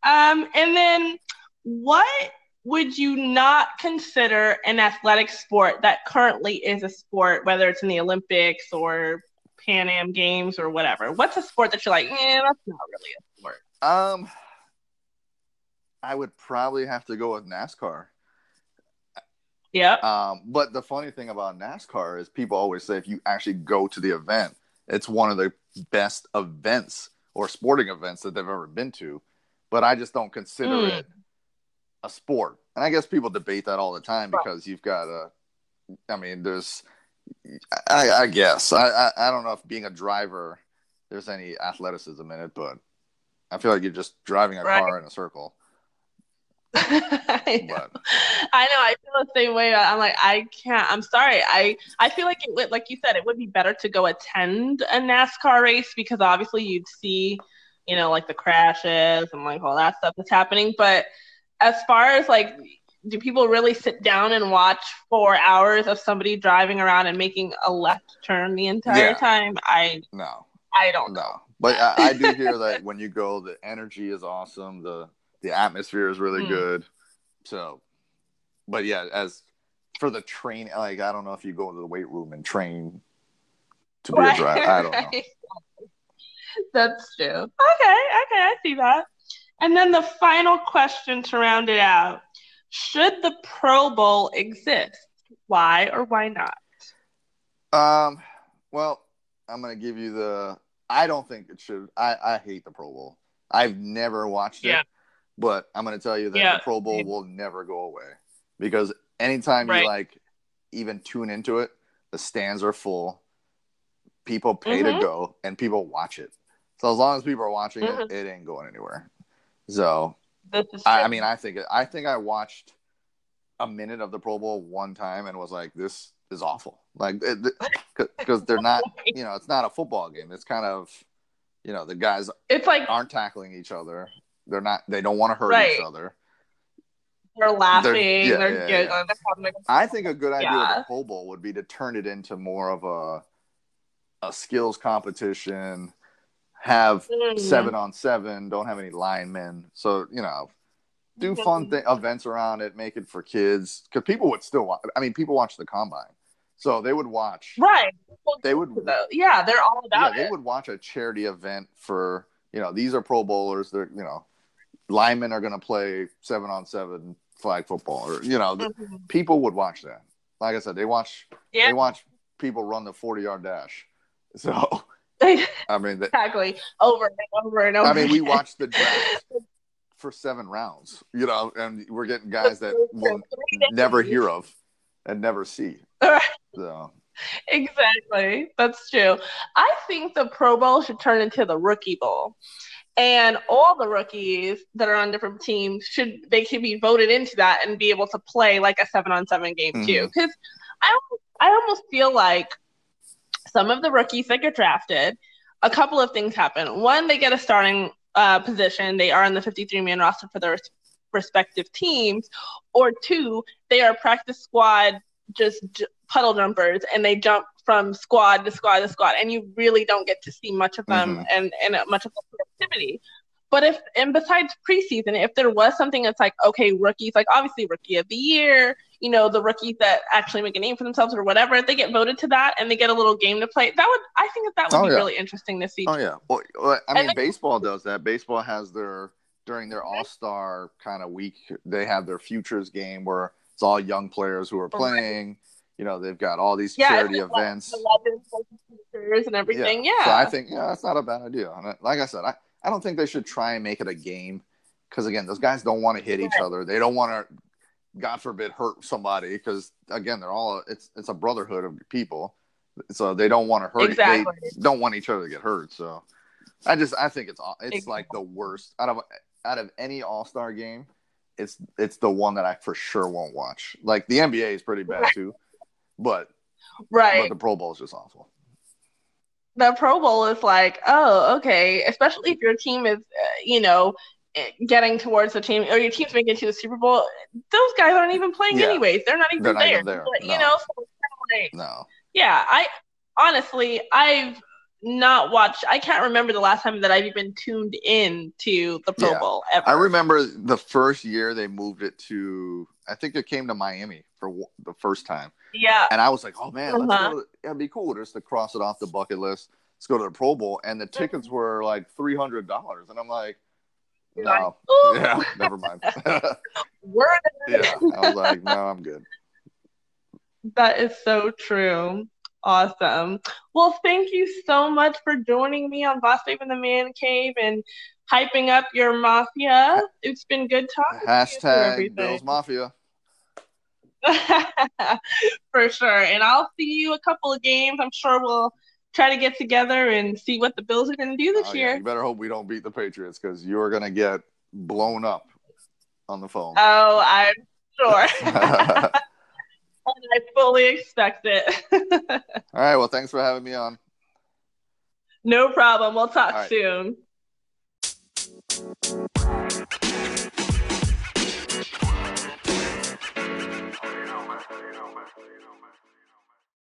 Um, and then what would you not consider an athletic sport that currently is a sport, whether it's in the Olympics or Pan Am Games or whatever? What's a sport that you're like, eh, that's not really a sport? Um, I would probably have to go with NASCAR. Yeah. Um, but the funny thing about NASCAR is people always say if you actually go to the event, it's one of the best events or sporting events that they've ever been to. But I just don't consider mm. it a sport. And I guess people debate that all the time because you've got a, I mean, there's, I, I guess, I, I, I don't know if being a driver, there's any athleticism in it, but I feel like you're just driving a right. car in a circle. I, know. I know. I feel the same way. I'm like, I can't. I'm sorry. I I feel like it would, like you said, it would be better to go attend a NASCAR race because obviously you'd see, you know, like the crashes and like all that stuff that's happening. But as far as like, do people really sit down and watch four hours of somebody driving around and making a left turn the entire yeah. time? I no. I don't know. No. But I, I do hear that when you go, the energy is awesome. The the atmosphere is really mm. good. So, but yeah, as for the train, like I don't know if you go to the weight room and train to be right. a driver. I don't know. That's true. Okay, okay, I see that. And then the final question to round it out: Should the Pro Bowl exist? Why or why not? Um. Well, I'm gonna give you the. I don't think it should. I I hate the Pro Bowl. I've never watched it. Yeah. But I'm going to tell you that yeah. the Pro Bowl will never go away because anytime right. you like even tune into it, the stands are full. People pay mm-hmm. to go and people watch it. So as long as people are watching mm-hmm. it, it ain't going anywhere. So I, I, mean, I think I think I watched a minute of the Pro Bowl one time and was like, "This is awful." Like, because they're not, you know, it's not a football game. It's kind of, you know, the guys it's like aren't tackling each other. They're not. They don't want to hurt right. each other. They're laughing. They're, yeah, they're yeah, yeah. They're I think a good idea yeah. with the Pro Bowl would be to turn it into more of a a skills competition. Have mm. seven on seven. Don't have any linemen. So you know, do fun th- events around it. Make it for kids because people would still. watch. I mean, people watch the combine. So they would watch. Right. They would. Yeah, they're all about yeah, it. They would watch a charity event for you know these are Pro Bowlers. They're you know linemen are going to play seven on seven flag football, or you know, mm-hmm. people would watch that. Like I said, they watch yeah. they watch people run the forty yard dash. So I mean, exactly over and over and over. I mean, we watched the draft for seven rounds, you know, and we're getting guys that we'll never hear of. and never see. So exactly. That's true. I think the Pro Bowl should turn into the Rookie Bowl. And all the rookies that are on different teams should they could be voted into that and be able to play like a seven on seven game mm-hmm. too. Because I I almost feel like some of the rookies that get drafted, a couple of things happen. One, they get a starting uh, position. They are in the 53 man roster for their respective teams. Or two, they are practice squad just j- puddle jumpers and they jump from squad to squad to squad, and you really don't get to see much of them mm-hmm. and, and much of the productivity. But if and besides preseason, if there was something that's like, okay, rookies, like obviously rookie of the year, you know, the rookies that actually make a name for themselves or whatever, if they get voted to that and they get a little game to play, that would I think that that would oh, be yeah. really interesting to see. Oh yeah, well, I mean, then, baseball does that. Baseball has their during their All Star kind of week, they have their futures game where it's all young players who are playing you know they've got all these yeah, charity events and everything yeah. yeah. so i think yeah that's not a bad idea like i said i, I don't think they should try and make it a game because again those guys don't want to hit each other. They don't want to god forbid hurt somebody because again they're all it's it's a brotherhood of people. So they don't want to hurt exactly. they don't want each other to get hurt so. I just i think it's it's exactly. like the worst. Out of out of any all-star game it's it's the one that i for sure won't watch. Like the nba is pretty bad too but right, but the Pro Bowl is just awful. The Pro Bowl is like, oh, okay. Especially if your team is, uh, you know, eh, getting towards the team or your team's making it to the Super Bowl. Those guys aren't even playing yeah. anyways. They're not even They're not there. Even there. But, no. You know, so like, no. Yeah, I honestly, I've not watched. I can't remember the last time that I've even tuned in to the Pro yeah. Bowl ever. I remember the first year they moved it to. I think it came to Miami for the first time. Yeah. And I was like, oh man, uh-huh. let's it'd be cool just to cross it off the bucket list. Let's go to the Pro Bowl. And the tickets were like three hundred dollars, and I'm like, no, like, yeah, never mind. Word. yeah, I was like, no, I'm good. That is so true. Awesome. Well, thank you so much for joining me on Boss Babe in the Man Cave and hyping up your mafia. It's been good talking. Hashtag Bills Mafia. For sure. And I'll see you a couple of games. I'm sure we'll try to get together and see what the Bills are going to do this oh, year. Yeah. You better hope we don't beat the Patriots because you're going to get blown up on the phone. Oh, I'm sure. I fully expect it. All right. Well, thanks for having me on. No problem. We'll talk right. soon. you know, man. You know, man.